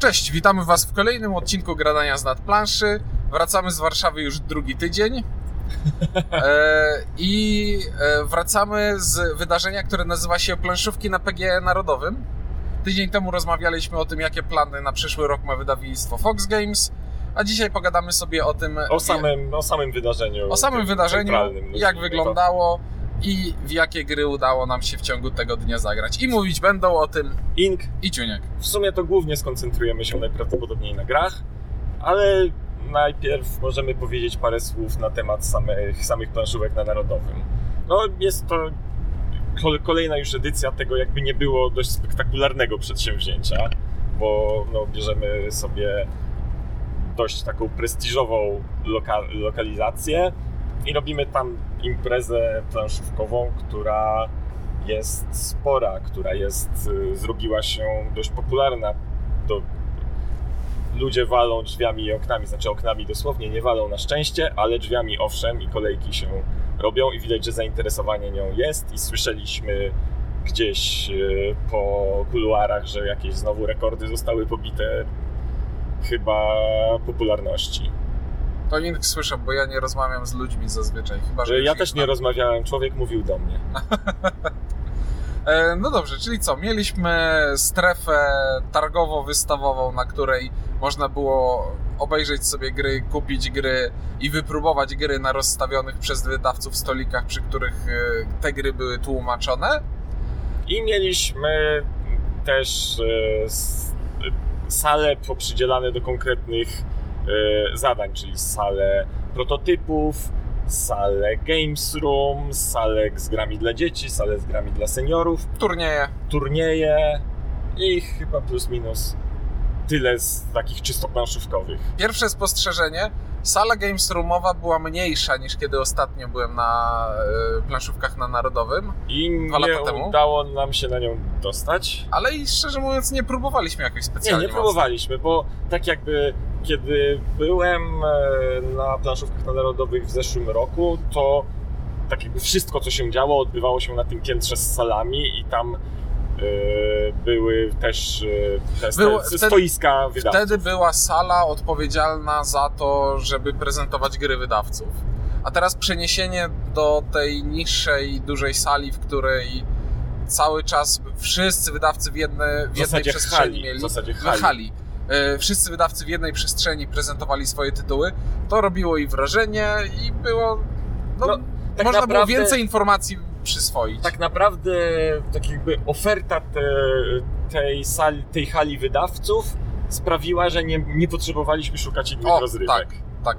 Cześć, witamy Was w kolejnym odcinku Gradania z nadplanszy. Wracamy z Warszawy już drugi tydzień. E, I e, wracamy z wydarzenia, które nazywa się Planszówki na PGE Narodowym. Tydzień temu rozmawialiśmy o tym, jakie plany na przyszły rok ma wydawnictwo Fox Games, a dzisiaj pogadamy sobie o tym, O samym, o samym wydarzeniu. o samym wydarzeniu, jak to. I w jakie gry udało nam się w ciągu tego dnia zagrać. I mówić będą o tym Ink. i Ciuniek. W sumie to głównie skoncentrujemy się najprawdopodobniej na grach, ale najpierw możemy powiedzieć parę słów na temat samych, samych planszówek na Narodowym. No, jest to kol- kolejna już edycja tego, jakby nie było dość spektakularnego przedsięwzięcia, bo no, bierzemy sobie dość taką prestiżową loka- lokalizację i robimy tam imprezę planszówkową, która jest spora, która jest, y, zrobiła się dość popularna. Ludzie walą drzwiami i oknami, znaczy oknami dosłownie nie walą na szczęście, ale drzwiami owszem i kolejki się robią i widać, że zainteresowanie nią jest i słyszeliśmy gdzieś y, po kuluarach, że jakieś znowu rekordy zostały pobite chyba popularności. To Ink słyszę, bo ja nie rozmawiam z ludźmi zazwyczaj. Chyba, że ja też nie znam. rozmawiałem, człowiek mówił do mnie. E, No dobrze, czyli co? Mieliśmy strefę targowo-wystawową, na której można było obejrzeć sobie gry, kupić gry i wypróbować gry na rozstawionych przez wydawców stolikach, przy których e, te gry były tłumaczone. I mieliśmy też e, sale poprzydzielane do konkretnych zadań, czyli sale prototypów, sale games room, sale z grami dla dzieci, sale z grami dla seniorów, Turnieje. turnieje i chyba plus minus tyle z takich czysto planszówkowych. Pierwsze spostrzeżenie. Sala Games Roomowa była mniejsza niż kiedy ostatnio byłem na e, planszówkach na Narodowym, I nie udało nam się na nią dostać. ale i szczerze mówiąc nie próbowaliśmy jakoś Nie, specjalnie nie mocno. próbowaliśmy, bo tak jakby kiedy byłem e, na planszówkach na narodowych w zeszłym roku, to tak jakby wszystko, co się działo, odbywało się na tym piętrze z salami i tam e, były też e, te Było- te wtedy- stoiska wydawców. Wtedy była sala odpowiedzialna za to, żeby prezentować gry wydawców. A teraz przeniesienie do tej niższej, dużej sali, w której cały czas wszyscy wydawcy w, jedne, w w jednej przestrzeni hali, mieli. w zasadzie hali. hali. E, Wszyscy wydawcy w jednej przestrzeni prezentowali swoje tytuły. To robiło i wrażenie, i było. No, No, tak można było naprawdę- więcej informacji przyswoić. Tak naprawdę tak jakby oferta te, tej, sali, tej hali wydawców sprawiła, że nie, nie potrzebowaliśmy szukać innych O, rozrywek. tak, tak.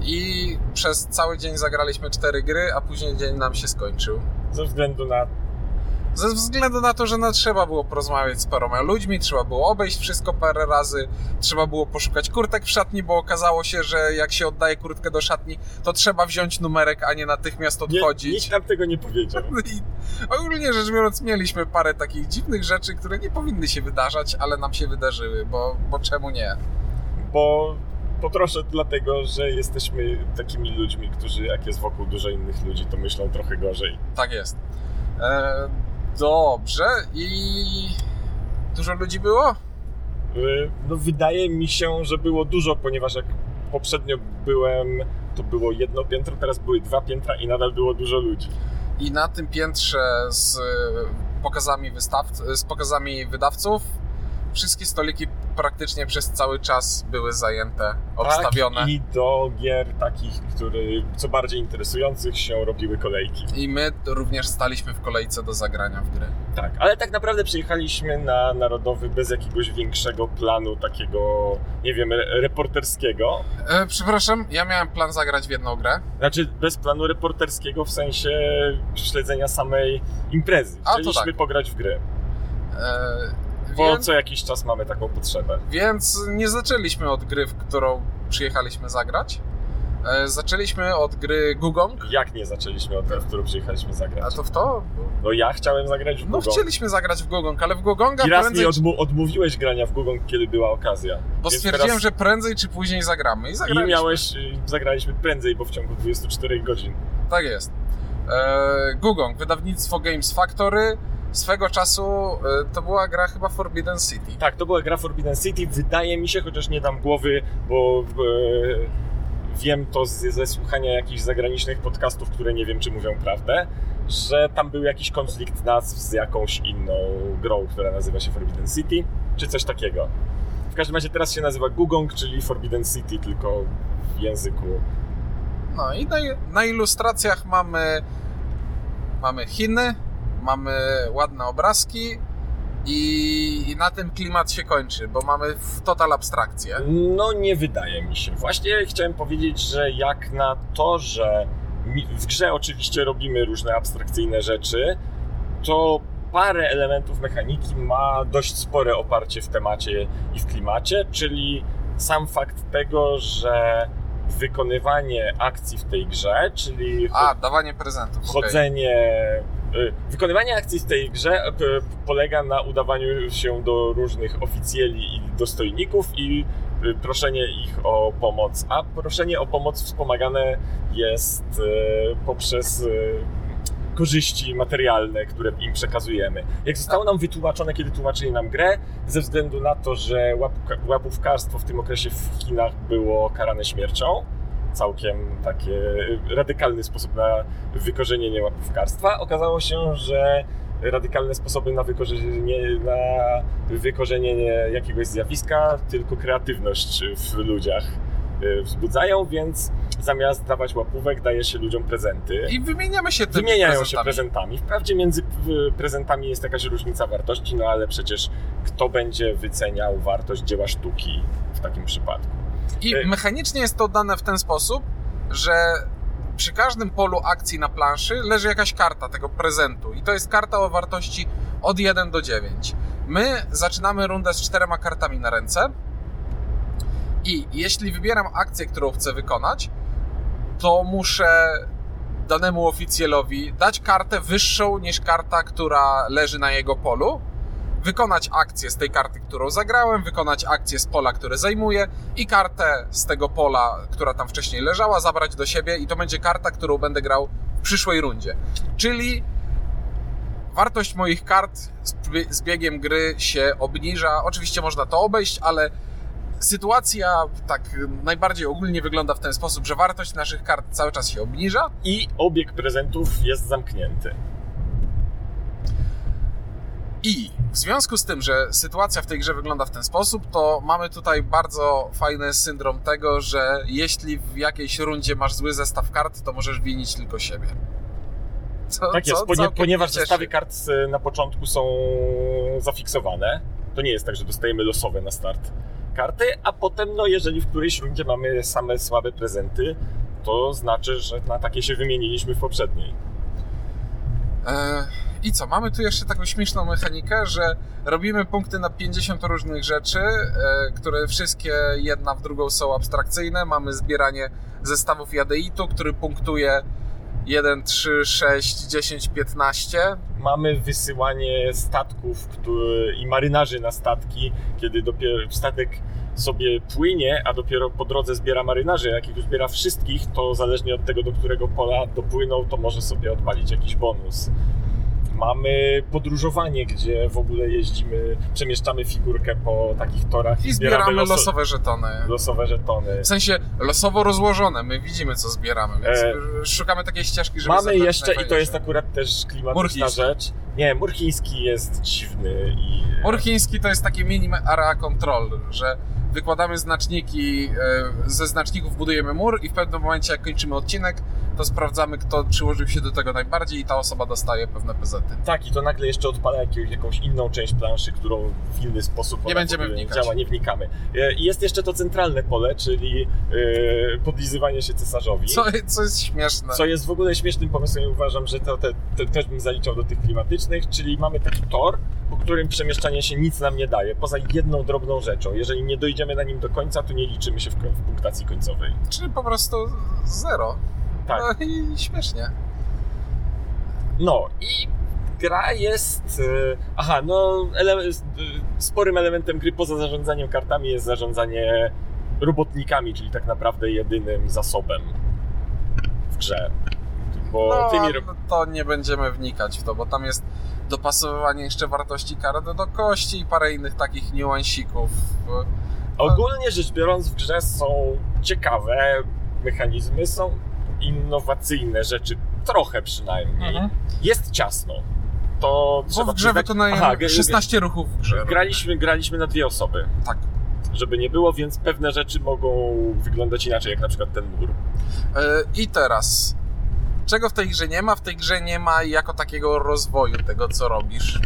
I przez cały dzień zagraliśmy cztery gry, a później dzień nam się skończył. Ze względu na Ze względu na to, że no, trzeba było porozmawiać z paroma ludźmi, trzeba było obejść wszystko parę razy, trzeba było poszukać kurtek w szatni, bo okazało się, że jak się oddaje kurtkę do szatni, to trzeba wziąć numerek, a nie natychmiast Nie, odchodzić. nikt nam tego nie powiedział. I ogólnie rzecz biorąc, mieliśmy parę takich dziwnych rzeczy, które nie powinny się wydarzać, ale nam się wydarzyły, bo, bo czemu nie? Bo poproszę dlatego, że jesteśmy takimi ludźmi, którzy jak jest wokół dużo innych ludzi, to myślą trochę gorzej. Tak jest. E, dobrze, i dużo ludzi było? Y, No wydaje mi się, że było dużo, ponieważ jak poprzednio byłem, to było jedno piętro, teraz były dwa piętra i nadal było dużo ludzi. I na tym piętrze z e, pokazami wystaw, z pokazami wydawców wszystkie stoliki praktycznie przez cały czas były zajęte, obstawione. Tak, I do gier takich, które co bardziej interesujących się robiły kolejki. I my również staliśmy w kolejce do zagrania w gry. Tak, ale tak naprawdę przyjechaliśmy na Narodowy bez jakiegoś większego planu takiego, nie wiem, re- reporterskiego. E, przepraszam, ja miałem plan zagrać w jedną grę. Znaczy bez planu reporterskiego w sensie śledzenia samej imprezy. A, Chcieliśmy tak. pograć w grę, E, bo więc, co jakiś czas mamy taką potrzebę. więc nie zaczęliśmy od gry, w którą przyjechaliśmy zagrać. E, zaczęliśmy od gry Gugong. Jak nie zaczęliśmy od tej, w którą przyjechaliśmy A zagrać? to w to? No ja chciałem zagrać w No Google. chcieliśmy zagrać w Gugong, ale w Gugonga I raz prędzej mi odmu- odmówiłeś grania w Google, kiedy była okazja. Bo Więc stwierdziłem, teraz- że prędzej czy później zagramy. I I zagraliśmy. miałeś, y, zagraliśmy prędzej, bo w ciągu 24 godzin. Tak jest. E, Gugong, wydawnictwo Games Factory. Swego czasu e, to była gra chyba Forbidden City. Tak, to była gra Forbidden City. Wydaje mi się, chociaż nie dam głowy, bo e, wiem to z, ze słuchania jakichś zagranicznych podcastów, które nie wiem, czy mówią prawdę, że tam był jakiś konflikt nazw z jakąś inną grą, która nazywa się Forbidden City, czy coś takiego. W każdym razie teraz się nazywa Gugong, czyli Forbidden City, tylko w języku. No i na, na ilustracjach mamy, mamy Chiny, mamy ładne obrazki i, i na tym klimat się kończy, bo mamy w total abstrakcję. No nie wydaje mi się. Właśnie chciałem powiedzieć, że jak na to, że w grze oczywiście robimy różne abstrakcyjne rzeczy, to parę elementów mechaniki ma dość spore oparcie w temacie i w klimacie, czyli sam fakt tego, że wykonywanie akcji w tej grze, czyli A, dawanie prezentów. chodzenie. y, Wykonywanie akcji w tej grze y, polega na udawaniu się do różnych oficjeli i dostojników i y, proszenie ich o pomoc. A proszenie o pomoc wspomagane jest y, poprzez y, korzyści materialne, które im przekazujemy. Jak zostało nam wytłumaczone, kiedy tłumaczyli nam grę, ze względu na to, że łapówkarstwo w tym okresie w Chinach było karane śmiercią, całkiem taki radykalny sposób na wykorzenienie łapówkarstwa. Okazało się, że radykalne sposoby na wykorzenienie, na wykorzenienie jakiegoś zjawiska tylko kreatywność w ludziach y, wzbudzają, więc zamiast dawać łapówek, daje się ludziom prezenty. I wymieniamy się tymi Wymieniają prezentami. się prezentami. Wprawdzie między prezentami jest jakaś różnica wartości, no ale przecież kto będzie wyceniał wartość dzieła sztuki w takim przypadku? I mechanicznie jest to dane w ten sposób, że przy każdym polu akcji na planszy leży jakaś karta tego prezentu i to jest karta o wartości od 1 do 9. My zaczynamy rundę z czterema kartami na ręce i jeśli wybieram akcję, którą chcę wykonać, to muszę danemu oficjelowi dać kartę wyższą niż karta, która leży na jego polu, wykonać akcję z tej karty, którą zagrałem, wykonać akcję z pola, które zajmuję i kartę z tego pola, która tam wcześniej leżała, zabrać do siebie i to będzie karta, którą będę grał w przyszłej rundzie. Czyli wartość moich kart z bie- z biegiem gry się obniża. Oczywiście można to obejść, ale sytuacja tak najbardziej ogólnie wygląda w ten sposób, że wartość naszych kart cały czas się obniża. I obieg prezentów jest zamknięty. I w związku z tym, że sytuacja w tej grze wygląda w ten sposób, to mamy tutaj bardzo fajny syndrom tego, że jeśli w jakiejś rundzie masz zły zestaw kart, to możesz winić tylko siebie. Co, Tak jest, co ponieważ zestawy kart e, na początku są zafiksowane. To nie jest tak, że dostajemy losowe na start karty, a potem, no jeżeli w którejś rundzie mamy same słabe prezenty, to znaczy, że na takie się wymieniliśmy w poprzedniej. E, I co, mamy tu jeszcze taką śmieszną mechanikę, że robimy punkty na 50 różnych rzeczy, e, które wszystkie jedna w drugą są abstrakcyjne. Mamy zbieranie zestawów jadeitu, który punktuje 1, 3, 6, 10, 15. Mamy wysyłanie statków który, i marynarzy na statki, kiedy dopiero statek sobie płynie, a dopiero po drodze zbiera marynarzy. Jak ich zbiera wszystkich, to zależnie od tego, do którego pola dopłyną, to może sobie odpalić jakiś bonus. Mamy podróżowanie, gdzie w ogóle jeździmy, przemieszczamy figurkę po takich torach I zbieramy loso- losowe żetony. losowe żetony. W sensie losowo rozłożone, my widzimy co zbieramy, więc E, szukamy takiej ścieżki, żeby Mamy jeszcze, i to jest akurat też klimatyczna Murchiński. rzecz. Nie, Murchiński jest dziwny i... Mur chiński to jest takie mini area control, że wykładamy znaczniki, e, ze znaczników budujemy mur i w pewnym momencie jak kończymy odcinek, to sprawdzamy kto przyłożył się do tego najbardziej i ta osoba dostaje pewne pezety. Tak, i to nagle jeszcze odpala jakiegoś, jakąś inną część planszy, którą w inny sposób Nie będziemy wnikać. działa, nie wnikamy. E, I jest jeszcze to centralne pole, czyli e, podlizywanie się cesarzowi. Co, co jest śmieszne. Co jest w ogóle śmiesznym pomysłem i uważam, że to te, te, też bym zaliczał do tych klimatycznych, czyli mamy taki tor, po którym przemieszczanie się nic nam nie daje, poza jedną drobną rzeczą. Jeżeli nie dojdziemy na nim do końca, to nie liczymy się w, w punktacji końcowej. Czyli po prostu zero. Tak. No i śmiesznie. No i gra jest. e, Aha, no ele, e, sporym elementem gry poza zarządzaniem kartami jest zarządzanie robotnikami, czyli tak naprawdę jedynym zasobem w grze. Bo No, tymi ro- to nie będziemy wnikać w to, bo tam jest dopasowywanie jeszcze wartości kart do kości i parę innych takich niuansików. Ogólnie rzecz biorąc, w grze są ciekawe mechanizmy, są innowacyjne rzeczy, trochę przynajmniej. Mhm. Jest ciasno. To Bo trzeba w grze przyznać. wykonujemy Aha, g- 16 ruchów w grze. Graliśmy, graliśmy na dwie osoby, Tak. żeby nie było, więc pewne rzeczy mogą wyglądać inaczej, jak na przykład ten mur. E, I teraz, czego w tej grze nie ma? W tej grze nie ma jako takiego rozwoju tego, co robisz.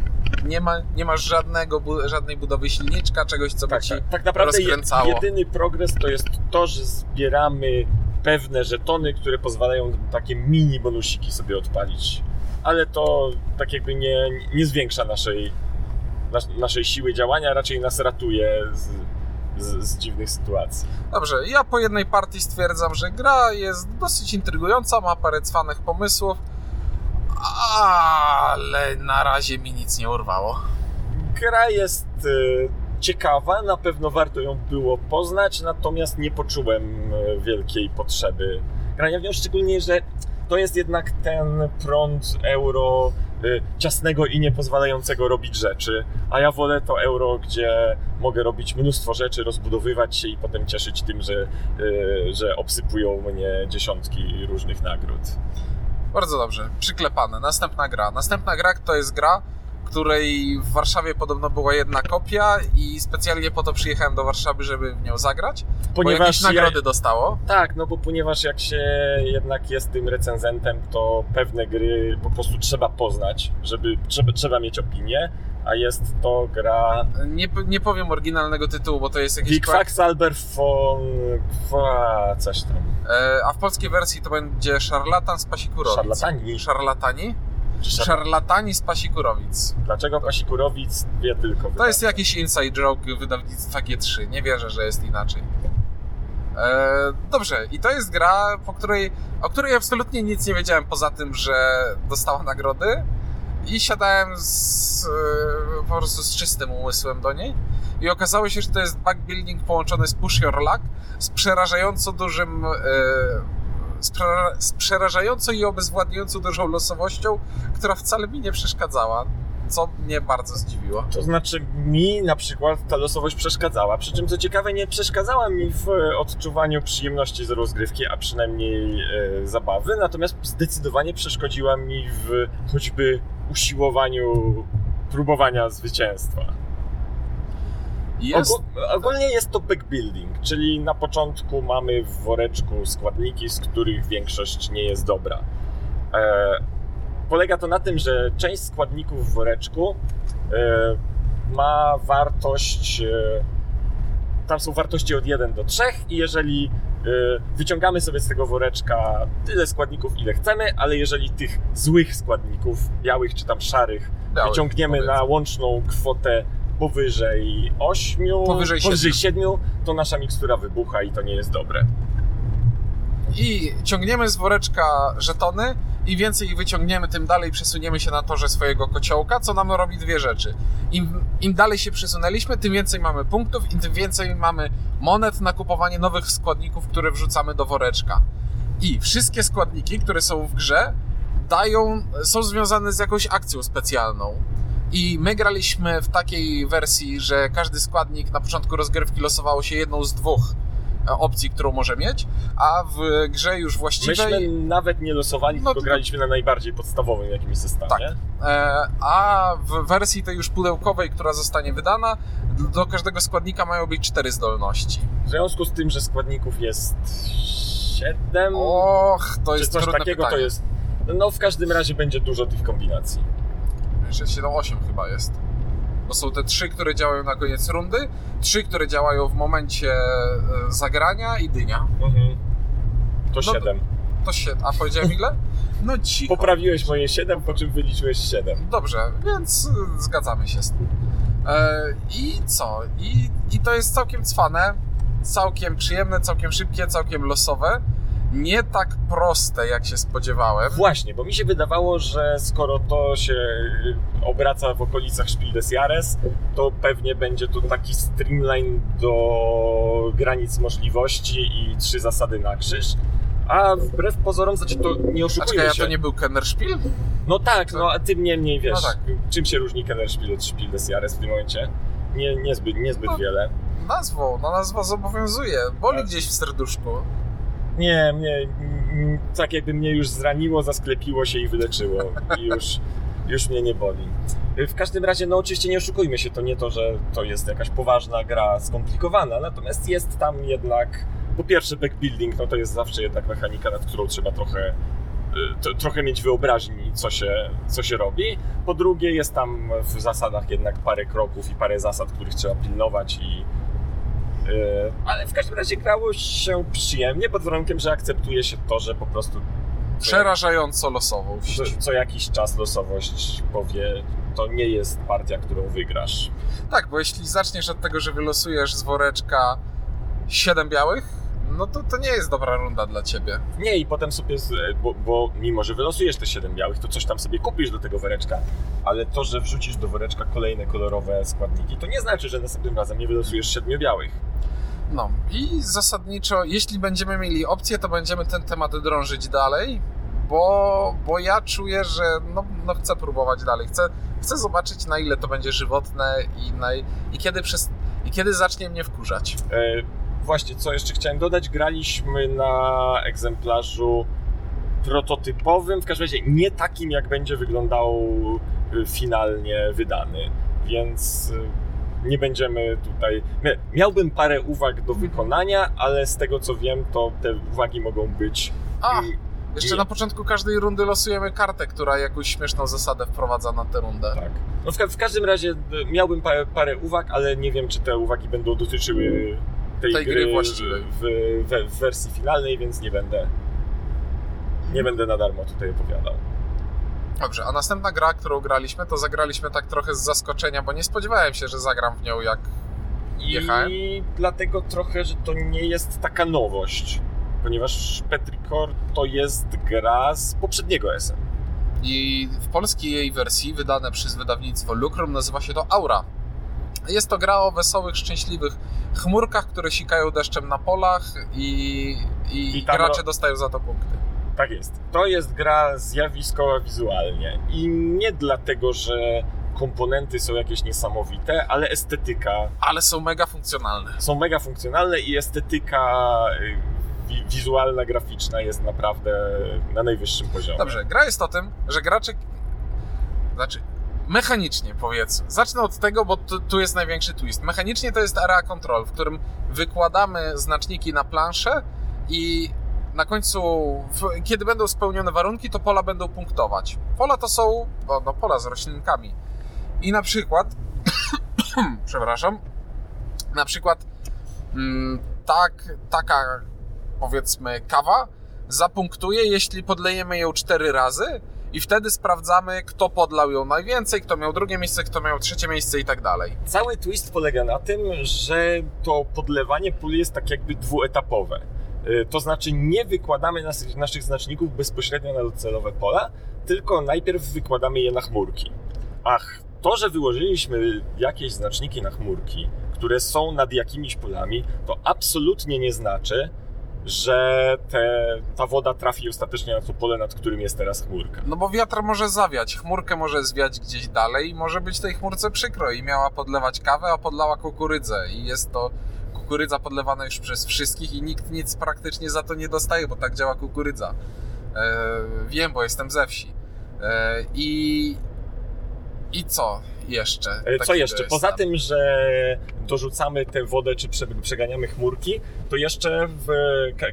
Nie ma, nie masz żadnego, bu- żadnej budowy silniczka, czegoś, co by Tak, ci... tak, tak naprawdę jedyny progres to jest to, że zbieramy pewne żetony, które pozwalają takie mini bonusiki sobie odpalić. Ale to tak jakby nie, nie zwiększa naszej, nas, naszej siły działania, raczej nas ratuje z, z, z dziwnych sytuacji. Dobrze, ja po jednej partii stwierdzam, że gra jest dosyć intrygująca, ma parę cwanych pomysłów, ale na razie mi nic nie urwało. Gra jest e, ciekawa, na pewno warto ją było poznać, natomiast nie poczułem e, wielkiej potrzeby grania w nią, szczególnie, że to jest jednak ten prąd euro e, ciasnego i nie pozwalającego robić rzeczy, a ja wolę to euro, gdzie mogę robić mnóstwo rzeczy, rozbudowywać się i potem cieszyć tym, że, e, że obsypują mnie dziesiątki różnych nagród. Bardzo dobrze, przyklepane. Następna gra. Następna gra to jest gra, której w Warszawie podobno była jedna kopia i specjalnie po to przyjechałem do Warszawy, żeby w nią zagrać, bo jakieś ja- nagrody dostało. Tak, no bo ponieważ jak się jednak jest tym recenzentem, to pewne gry po prostu trzeba poznać, żeby trzeba, trzeba mieć opinię, a jest to gra Nie, nie powiem oryginalnego tytułu, bo to jest jakiś kwak, Quacksalber von Kwa... coś tam. e, a w polskiej wersji to będzie Szarlatan z Pasikurowic. Szarlatani. Szarlatani? Szarlatani z Pasikurowic. Dlaczego Pasikurowic wie tylko To jest jakiś inside joke wydawnictwa G3. Nie wierzę, że jest inaczej. E, dobrze, i to jest gra, po której, o której absolutnie nic nie wiedziałem poza tym, że dostała nagrody. I siadałem z, e, po prostu z czystym umysłem do niej. I okazało się, że to jest backbuilding połączony z Push Your Luck z przerażająco dużym. E, z, przera- z przerażająco i obezwładniająco dużą losowością, która wcale mi nie przeszkadzała, co mnie bardzo zdziwiło. To znaczy mi na przykład ta losowość przeszkadzała, przy czym co ciekawe nie przeszkadzała mi w e, odczuwaniu przyjemności z rozgrywki, a przynajmniej e, zabawy, natomiast zdecydowanie przeszkodziła mi w choćby usiłowaniu próbowania zwycięstwa. Jest, Ogó- ogólnie jest to backbuilding, czyli na początku mamy w woreczku składniki, z których większość nie jest dobra. E, polega to na tym, że część składników w woreczku e, ma wartość. E, tam są wartości od 1 do 3 i jeżeli wyciągamy sobie z tego woreczka tyle składników, ile chcemy, ale jeżeli tych złych składników, białych czy tam szarych, Białych, wyciągniemy powiedzmy. na łączną kwotę powyżej 8, Powyżej powyżej 7, to nasza mikstura wybucha i to nie jest dobre. I ciągniemy z woreczka żetony, i więcej ich wyciągniemy, tym dalej przesuniemy się na torze swojego kociołka, co nam robi dwie rzeczy. Im, Im dalej się przesunęliśmy, tym więcej mamy punktów i tym więcej mamy monet na kupowanie nowych składników, które wrzucamy do woreczka. I wszystkie składniki, które są w grze, dają, są związane z jakąś akcją specjalną. I my graliśmy w takiej wersji, że każdy składnik na początku rozgrywki losowało się jedną z dwóch e, opcji, którą może mieć, a w grze już właściwej... Myśmy nawet nie losowali, No tylko graliśmy na najbardziej podstawowym jakimś systemie. Tak. E, a w wersji tej już pudełkowej, która zostanie wydana, do każdego składnika mają być cztery zdolności. W związku z tym, że składników jest 7, Och, to jest coś takiego, pytanie. to jest. No w każdym razie będzie dużo tych kombinacji. Jeszcze 7-8 chyba jest. Bo są te trzy, które działają na koniec rundy, trzy, które działają w momencie e, zagrania i dynia. Mhm. To No 7. To się... A powiedziałem ile? No cicho. Poprawiłeś moje 7, po czym wyliczyłeś 7. Dobrze, więc y, zgadzamy się z tym. E, I co? I, I to jest całkiem cwane, całkiem przyjemne, całkiem szybkie, całkiem losowe. Nie tak proste, jak się spodziewałem. Właśnie, bo mi się wydawało, że skoro to się y, obraca w okolicach Spiel des Jahres, to pewnie będzie to taki streamline do granic możliwości i trzy zasady na krzyż. A wbrew pozorom, znaczy to nie oszukujmy czekaj, a się. to nie był Kennerspiel? No tak, no a tym niemniej wiesz, No tak. czym się różni Kellerspiel od Spiel des Jahres w tym momencie? Nie, niezbyt, niezbyt No. wiele. Nazwą, no nazwa zobowiązuje. Boli Tak. gdzieś w serduszku. Nie, mnie, mm, tak jakby mnie już zraniło, zasklepiło się i wyleczyło. I już, już mnie nie boli. W każdym razie, no oczywiście nie oszukujmy się, to nie to, że to jest jakaś poważna gra skomplikowana, natomiast jest tam jednak, po pierwsze backbuilding, no to jest zawsze jednak mechanika, nad którą trzeba trochę, y, trochę mieć wyobraźni, co się, co się robi. Po drugie, jest tam w zasadach jednak parę kroków i parę zasad, których trzeba pilnować i ale w każdym razie grało się przyjemnie, pod warunkiem, że akceptuje się to, że po prostu Przerażająco losowość. co, co jakiś czas losowość powie, to nie jest partia, którą wygrasz. Tak, bo jeśli zaczniesz od tego, że wylosujesz z woreczka 7 białych, no to to nie jest dobra runda dla ciebie. Nie, i potem sobie, z- bo, bo mimo, że wylosujesz te 7 białych, to coś tam sobie kupisz do tego woreczka, ale to, że wrzucisz do woreczka kolejne kolorowe składniki, to nie znaczy, że następnym razem nie wylosujesz 7 białych. No i zasadniczo, jeśli będziemy mieli opcję, to będziemy ten temat drążyć dalej, bo, bo ja czuję, że no, no chcę próbować dalej. Chcę, chcę zobaczyć, na ile to będzie żywotne i, na, i, kiedy przez, i kiedy zacznie mnie wkurzać. Właśnie, co jeszcze chciałem dodać, graliśmy na egzemplarzu prototypowym, w każdym razie nie takim, jak będzie wyglądał y, finalnie wydany, więc y, nie będziemy tutaj... mia- Miałbym parę uwag do wykonania, ale z tego co wiem, to te uwagi mogą być... A, jeszcze na początku każdej rundy losujemy kartę, która jakąś śmieszną zasadę wprowadza na tę rundę. Tak. No w, ka- w każdym razie y, miałbym parę, parę uwag, ale nie wiem, czy te uwagi będą dotyczyły tej, Tej gry właściwej. w, w, w wersji finalnej, więc nie będę nie będę na darmo tutaj opowiadał. Dobrze, a następna gra, którą graliśmy, to zagraliśmy tak trochę z zaskoczenia, bo nie spodziewałem się, że zagram w nią jak jechałem. I dlatego trochę, że to nie jest taka nowość, ponieważ Petrichor to jest gra z poprzedniego SM. I w polskiej jej wersji, wydane przez wydawnictwo Lucrum, nazywa się to Aura. Jest to gra o wesołych, szczęśliwych chmurkach, które sikają deszczem na polach i, i, I gracze no- dostają za to punkty. Tak jest. To jest gra zjawiskowa wizualnie i nie dlatego, że komponenty są jakieś niesamowite, ale estetyka Ale są mega funkcjonalne. są mega funkcjonalne i estetyka y, wi- wizualna, graficzna jest naprawdę na najwyższym poziomie. Dobrze, gra jest o tym, że gracze. Znaczy, mechanicznie powiedzmy. Zacznę od tego, bo tu, tu jest największy twist. Mechanicznie to jest area control, w którym wykładamy znaczniki na planszę i na końcu, w, kiedy będą spełnione warunki, to pola będą punktować. Pola to są no, no, pola z roślinkami. I na przykład, przepraszam, na przykład mm, tak, taka powiedzmy kawa zapunktuje, jeśli podlejemy ją cztery razy i wtedy sprawdzamy, kto podlał ją najwięcej, kto miał drugie miejsce, kto miał trzecie miejsce i tak dalej. Cały twist polega na tym, że to podlewanie pól jest tak jakby dwuetapowe. Y, To znaczy nie wykładamy nas, naszych znaczników bezpośrednio na docelowe pola, tylko najpierw wykładamy je na chmurki. Ach, to, że wyłożyliśmy jakieś znaczniki na chmurki, które są nad jakimiś polami, to absolutnie nie znaczy, że te, ta woda trafi ostatecznie na to pole, nad którym jest teraz chmurka. No bo wiatr może zawiać, chmurkę może zwiać gdzieś dalej i może być tej chmurce przykro i miała podlewać kawę, a podlała kukurydzę i jest to kukurydza podlewana już przez wszystkich i nikt nic praktycznie za to nie dostaje, bo tak działa kukurydza. E, wiem, bo jestem ze wsi. E, I... I co jeszcze? E, Co jeszcze? Poza tam? tym, że dorzucamy tę wodę, czy prze- przeganiamy chmurki, to jeszcze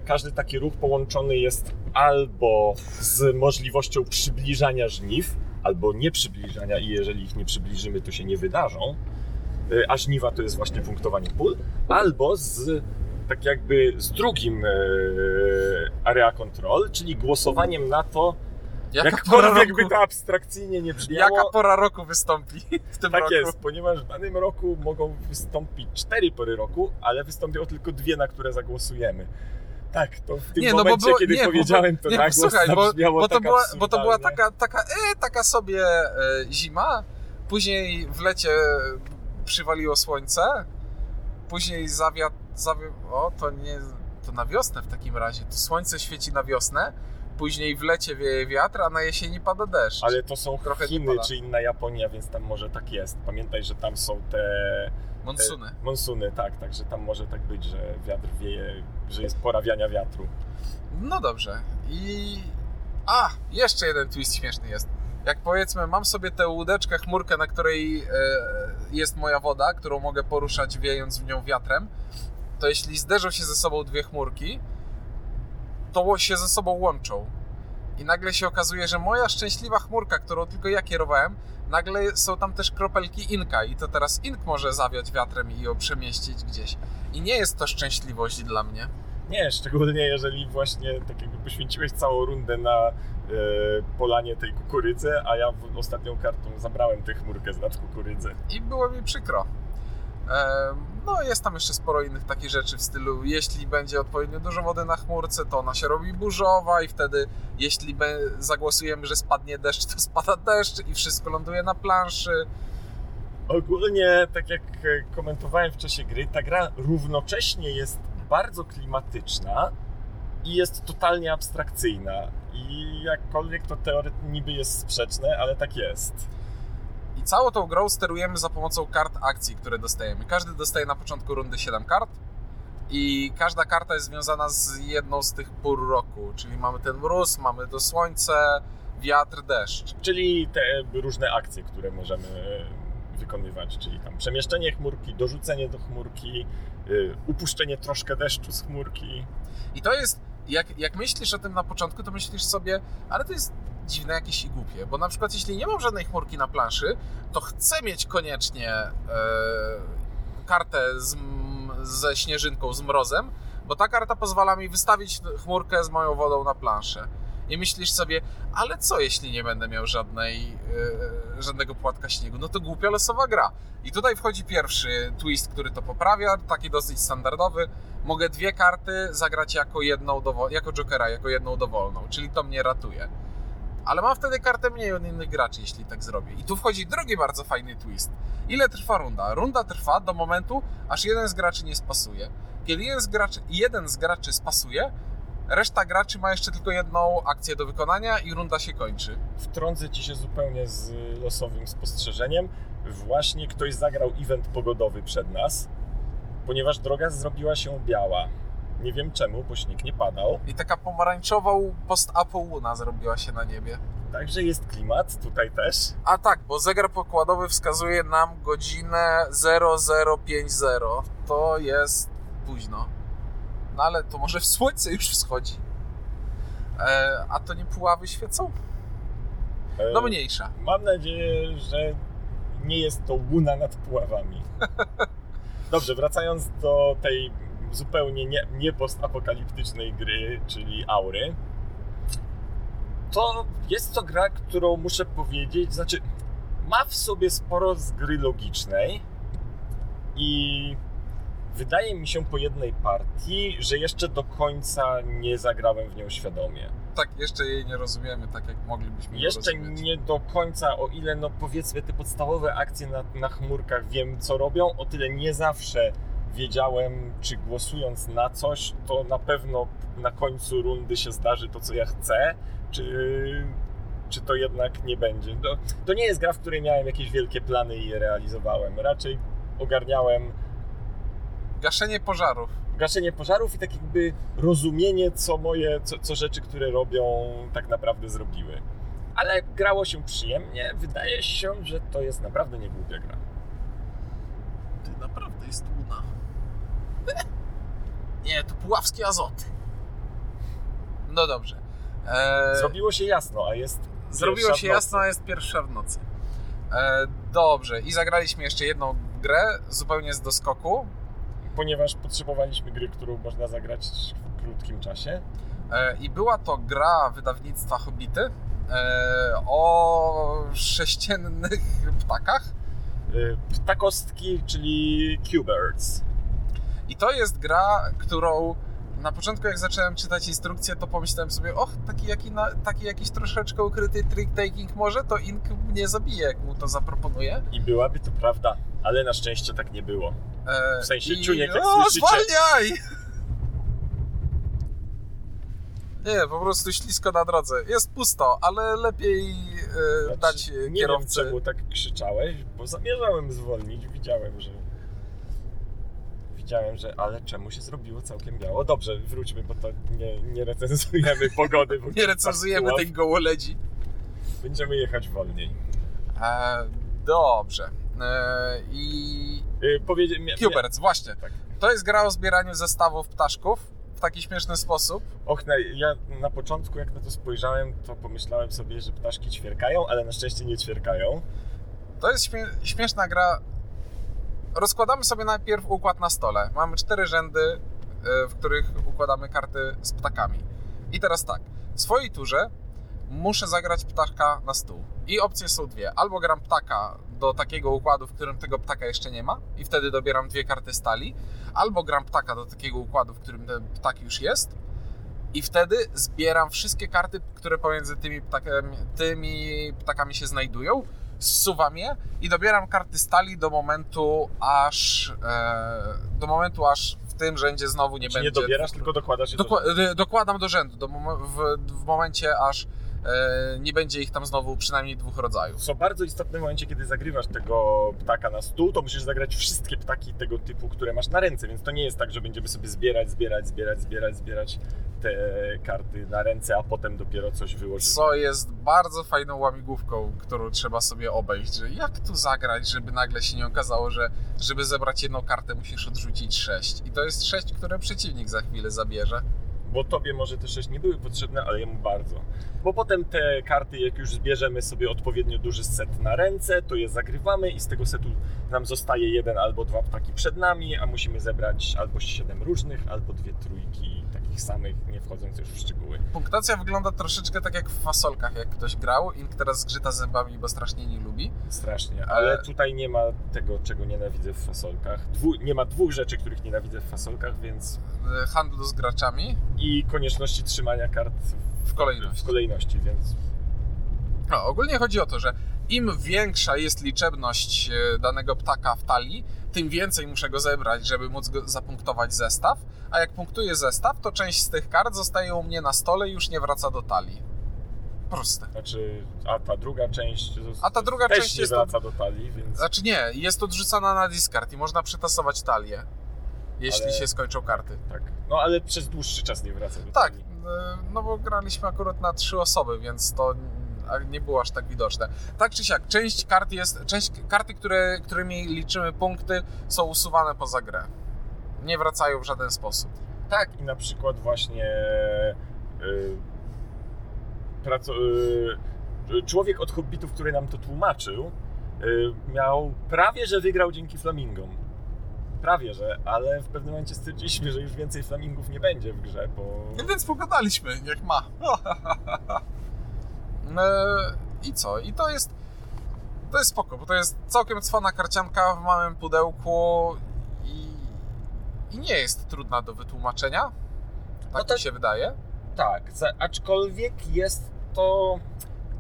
każdy taki ruch połączony jest albo z możliwością przybliżania żniw, albo nie przybliżania i jeżeli ich nie przybliżymy, to się nie wydarzą, E, a żniwa to jest właśnie punktowanie pól, albo z tak jakby z drugim e, area control, czyli głosowaniem na to, Jaka pora, jakkolwiek roku, by to abstrakcyjnie nie brzmiało, jaka pora roku wystąpi w tym tak roku? jest, ponieważ w danym roku mogą wystąpić cztery pory roku, ale wystąpią tylko dwie, na które zagłosujemy. Tak, to w tym Nie, no momencie, było- kiedy nie, powiedziałem to nie, na głos, słuchaj, bo, bo, to tak była, bo to była taka, taka, e, taka sobie e, zima, później w lecie przywaliło słońce, później zawiat, zawi... o to nie, to na wiosnę w takim razie. To słońce świeci na wiosnę, później w lecie wieje wiatr, a na jesieni pada deszcz. Ale to są Trochę Chiny czy inna Japonia, więc tam może tak jest. Pamiętaj, że tam są te Monsuny. e, monsuny, tak, także tam może tak być, że wiatr wieje, że jest pora wiania wiatru. No dobrze. I. A, jeszcze jeden twist śmieszny jest. Jak powiedzmy, mam sobie tę łódeczkę, chmurkę, na której e, jest moja woda, którą mogę poruszać wiejąc w nią wiatrem, to jeśli zderzą się ze sobą dwie chmurki, to się ze sobą łączą. I nagle się okazuje, że moja szczęśliwa chmurka, którą tylko ja kierowałem, nagle są tam też kropelki inka i to teraz ink może zawiać wiatrem i ją przemieścić gdzieś. I nie jest to szczęśliwość dla mnie. Nie, szczególnie jeżeli właśnie tak jakby poświęciłeś całą rundę na e, polanie tej kukurydzy, a ja w, ostatnią kartą zabrałem tę chmurkę z nad kukurydzy. i było mi przykro. No, jest tam jeszcze sporo innych takich rzeczy w stylu, jeśli będzie odpowiednio dużo wody na chmurce, to ona się robi burzowa i wtedy, jeśli zagłosujemy, że spadnie deszcz, to spada deszcz i wszystko ląduje na planszy. Ogólnie, tak jak e, komentowałem w czasie gry, ta gra równocześnie jest bardzo klimatyczna i jest totalnie abstrakcyjna. I jakkolwiek to teoretycznie niby jest sprzeczne, ale tak jest. I całą tą grą sterujemy za pomocą kart akcji, które dostajemy. Każdy dostaje na początku rundy 7 kart i każda karta jest związana z jedną z tych pór roku, czyli mamy ten mróz, mamy to słońce, wiatr, deszcz. Czyli te różne akcje, które możemy wykonywać, czyli tam przemieszczenie chmurki, dorzucenie do chmurki, y, upuszczenie troszkę deszczu z chmurki. I to jest, jak, jak myślisz o tym na początku, to myślisz sobie, ale to jest dziwne jakieś i głupie, bo na przykład jeśli nie mam żadnej chmurki na planszy, to chcę mieć koniecznie e, kartę z, ze śnieżynką, z mrozem, bo ta karta pozwala mi wystawić chmurkę z moją wodą na planszę. I myślisz sobie, ale co jeśli nie będę miał żadnej, e, żadnego płatka śniegu? No to głupia losowa gra. I tutaj wchodzi pierwszy twist, który to poprawia, taki dosyć standardowy. Mogę dwie karty zagrać jako jedną, jako jokera, jako jedną dowolną, czyli to mnie ratuje. Ale mam wtedy kartę mniej od innych graczy, jeśli tak zrobię. I tu wchodzi drugi bardzo fajny twist. Ile trwa runda? Runda trwa do momentu, aż jeden z graczy nie spasuje. Kiedy jeden z graczy, jeden z graczy spasuje, reszta graczy ma jeszcze tylko jedną akcję do wykonania i runda się kończy. Wtrącę ci się zupełnie z losowym spostrzeżeniem. Właśnie ktoś zagrał event pogodowy przed nas, ponieważ droga zrobiła się biała. Nie wiem czemu, bo śnieg nie padał. I taka pomarańczową post-apo łuna zrobiła się na niebie. Także jest klimat tutaj też. A tak, bo zegar pokładowy wskazuje nam godzinę 0050. To jest późno. No ale to może w słońce już wschodzi. E, a to nie puławy świecą? E, No mniejsza. Mam nadzieję, że nie jest to łuna nad Puławami. Dobrze, wracając do tej zupełnie nie, nie postapokaliptycznej gry, czyli Aury. To jest to gra, którą muszę powiedzieć, znaczy ma w sobie sporo z gry logicznej i wydaje mi się po jednej partii, że jeszcze do końca nie zagrałem w nią świadomie. Tak, jeszcze jej nie rozumiemy, tak jak moglibyśmy Jeszcze rozumieć. nie do końca, o ile no powiedzmy te podstawowe akcje na, na chmurkach wiem co robią, o tyle nie zawsze wiedziałem, czy głosując na coś, to na pewno na końcu rundy się zdarzy to, co ja chcę, czy, czy to jednak nie będzie. To, to nie jest gra, w której miałem jakieś wielkie plany i je realizowałem. Raczej ogarniałem Gaszenie pożarów. gaszenie pożarów i tak jakby rozumienie, co moje, co, co rzeczy, które robią, tak naprawdę zrobiły. Ale grało się przyjemnie. Wydaje się, że to jest naprawdę niegłupia gra. Ty naprawdę jest łuna. Nie, to puławskie azoty. No dobrze. E, Zrobiło się jasno, a jest. Zrobiło się w nocy. jasno, a jest pierwsza w nocy. E, dobrze, i zagraliśmy jeszcze jedną grę, zupełnie z doskoku. Ponieważ potrzebowaliśmy gry, którą można zagrać w krótkim czasie. E, I była to gra wydawnictwa Hobbity o sześciennych ptakach. Y, Ptakostki, czyli Q-Birds. I to jest gra, którą na początku jak zacząłem czytać instrukcję, to pomyślałem sobie, och, taki, jaki na, taki jakiś troszeczkę ukryty trick-taking może, to Ink mnie zabije, jak mu to zaproponuje. I byłaby to prawda, ale na szczęście tak nie było. E, W sensie i- czujnik, jak o, słyszycie- zwalniaj! Nie, po prostu ślisko na drodze. Jest pusto, ale lepiej e, Znaczy, dać nie wiem kierowcy. czemu tak krzyczałeś, bo zamierzałem zwolnić, widziałem, że... Widziałem, że... Ale czemu się zrobiło całkiem biało? Dobrze, wróćmy, bo to nie, nie recenzujemy pogody. bo Nie recenzujemy tej gołoledzi. Będziemy jechać wolniej. E, dobrze. E, I powiedzie... mia- mia- Cuberts, właśnie. Tak. To jest gra o zbieraniu zestawów ptaszków w taki śmieszny sposób. Och, na, ja na początku jak na to spojrzałem, to pomyślałem sobie, że ptaszki ćwierkają, ale na szczęście nie ćwierkają. To jest śmie- śmieszna gra. Rozkładamy sobie najpierw układ na stole. Mamy cztery rzędy, e, w których układamy karty z ptakami. I teraz tak, w swojej turze muszę zagrać ptaka na stół. I opcje są dwie. Albo gram ptaka do takiego układu, w którym tego ptaka jeszcze nie ma, i wtedy dobieram dwie karty stali. Albo gram ptaka do takiego układu, w którym ten ptak już jest. I wtedy zbieram wszystkie karty, które pomiędzy tymi ptakami, tymi ptakami się znajdują zsuwam je i dobieram karty stali do momentu, aż e, do momentu, aż w tym rzędzie znowu nie Czy nie będzie. dobierasz, tylko dokładasz je do Dokła- e, dokładam do rzędu, do mom- w, w momencie, aż nie będzie ich tam znowu przynajmniej dwóch rodzajów. Co bardzo istotne w momencie, kiedy zagrywasz tego ptaka na stół, to musisz zagrać wszystkie ptaki tego typu, które masz na ręce, więc to nie jest tak, że będziemy sobie zbierać, zbierać, zbierać, zbierać, zbierać te karty na ręce, a potem dopiero coś wyłożyć. Co jest bardzo fajną łamigłówką, którą trzeba sobie obejść, że jak tu zagrać, żeby nagle się nie okazało, że żeby zebrać jedną kartę musisz odrzucić sześć. I to jest sześć, które przeciwnik za chwilę zabierze. Bo tobie może te sześć nie były potrzebne, ale jemu bardzo. Bo potem te karty, jak już zbierzemy sobie odpowiednio duży set na ręce, to je zagrywamy i z tego setu nam zostaje jeden albo dwa ptaki przed nami, a musimy zebrać albo siedem różnych, albo dwie trójki takich samych, nie wchodząc już w szczegóły. Punktacja wygląda troszeczkę tak jak w fasolkach, jak ktoś grał. Ink teraz zgrzyta zębami, bo strasznie nie lubi. Strasznie, ale Ale- tutaj nie ma tego, czego nienawidzę w fasolkach. Dwu, nie ma dwóch rzeczy, których nienawidzę w fasolkach, więc E, Handlu z graczami i konieczności trzymania kart w kolejności. w kolejności, więc No, ogólnie chodzi o to, że im większa jest liczebność e, danego ptaka w talii, tym więcej muszę go zebrać, żeby móc go zapunktować zestaw. A jak punktuję zestaw, to część z tych kart zostaje u mnie na stole i już nie wraca do talii. Proste. znaczy, a ta druga część A ta druga też część nie jest wraca do talii, więc Znaczy nie, jest odrzucana na discard i można przetasować talię, jeśli Ale- się skończą karty. tak. No ale przez dłuższy czas nie wraca do Tak, talii. e, no bo graliśmy akurat na trzy osoby, więc to nie było aż tak widoczne. Tak czy siak, część kart jest, część karty, które, którymi liczymy punkty, są usuwane poza grę. Nie wracają w żaden sposób. Tak, i na przykład właśnie y, praco, y, człowiek od Hobbitów, który nam to tłumaczył, y, miał prawie, że wygrał dzięki flamingom. Prawie, że, ale w pewnym momencie stwierdziliśmy, że już więcej flamingów nie będzie w grze, bo... No więc pogadaliśmy, niech ma. E, I co? I to jest. To jest spoko, bo to jest całkiem cwana karcianka w małym pudełku i, i nie jest trudna do wytłumaczenia. Tak No mi tak. się wydaje. Tak, aczkolwiek jest to.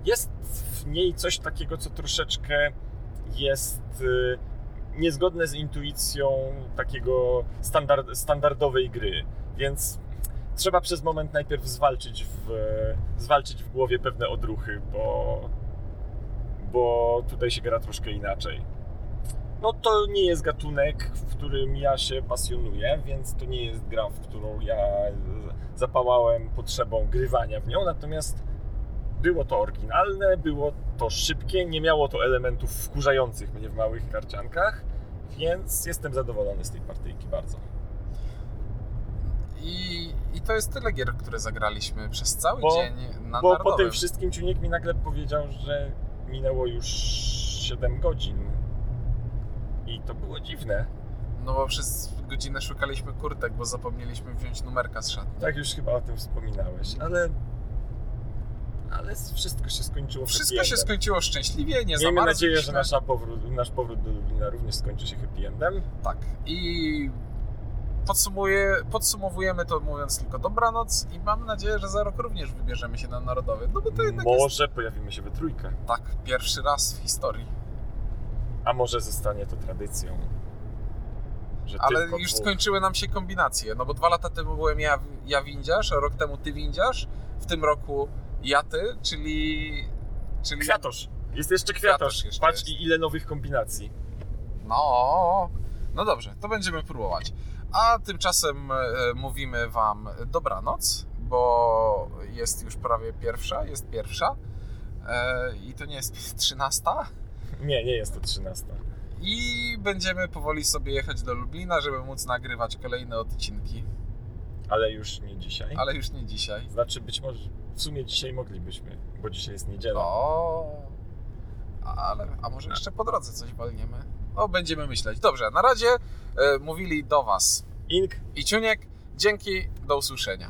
Jest w niej coś takiego, co troszeczkę jest y, niezgodne z intuicją takiego standard, standardowej gry. Więc trzeba przez moment najpierw zwalczyć w, zwalczyć w głowie pewne odruchy, bo, bo tutaj się gra troszkę inaczej. No to nie jest gatunek, w którym ja się pasjonuję, więc to nie jest gra, w którą ja zapałałem potrzebą grywania w nią, natomiast było to oryginalne, było to szybkie, nie miało to elementów wkurzających mnie w małych karciankach, więc jestem zadowolony z tej partyjki bardzo. I, I to jest tyle gier, które zagraliśmy przez cały Bo- dzień na Bo po tym wszystkim Ciuniek mi nagle powiedział, że minęło już 7 godzin. I to było dziwne. No bo przez godzinę szukaliśmy kurtek, bo zapomnieliśmy wziąć numerka z szatni. Tak już chyba o tym wspominałeś, ale... Ale wszystko się skończyło Wszystko happy się endem. skończyło szczęśliwie, nie Miejmy nadzieję, że nasza powrót, nasz powrót do Lublina również skończy się happy endem. Tak. I podsumuję, podsumowujemy to mówiąc tylko dobranoc i mam nadzieję, że za rok również wybierzemy się na Narodowy. No bo to jednak jest Może pojawimy się we trójkę, tak, pierwszy raz w historii. a może zostanie to tradycją. Ale już dwóch. skończyły nam się kombinacje, no bo dwa lata temu byłem ja, ja windziarz, a rok temu ty windziarz, w tym roku ja ty, czyli... czyli... Kwiatosz. Jest jeszcze Kwiatosz kwiatosz. jeszcze Patrz jest. ile nowych kombinacji. No, no dobrze, to będziemy próbować. A tymczasem e, mówimy Wam dobranoc, bo jest już prawie pierwsza, jest pierwsza e, i to nie jest trzynasta. Nie, nie jest to 13. I będziemy powoli sobie jechać do Lublina, żeby móc nagrywać kolejne odcinki, Ale już nie dzisiaj. ale już nie dzisiaj. Znaczy być może w sumie dzisiaj moglibyśmy, bo dzisiaj jest niedziela. O, ale a może jeszcze po drodze coś walniemy? No, będziemy myśleć. Dobrze, na razie e, mówili do Was Ink i Ciuniek. Dzięki, do usłyszenia.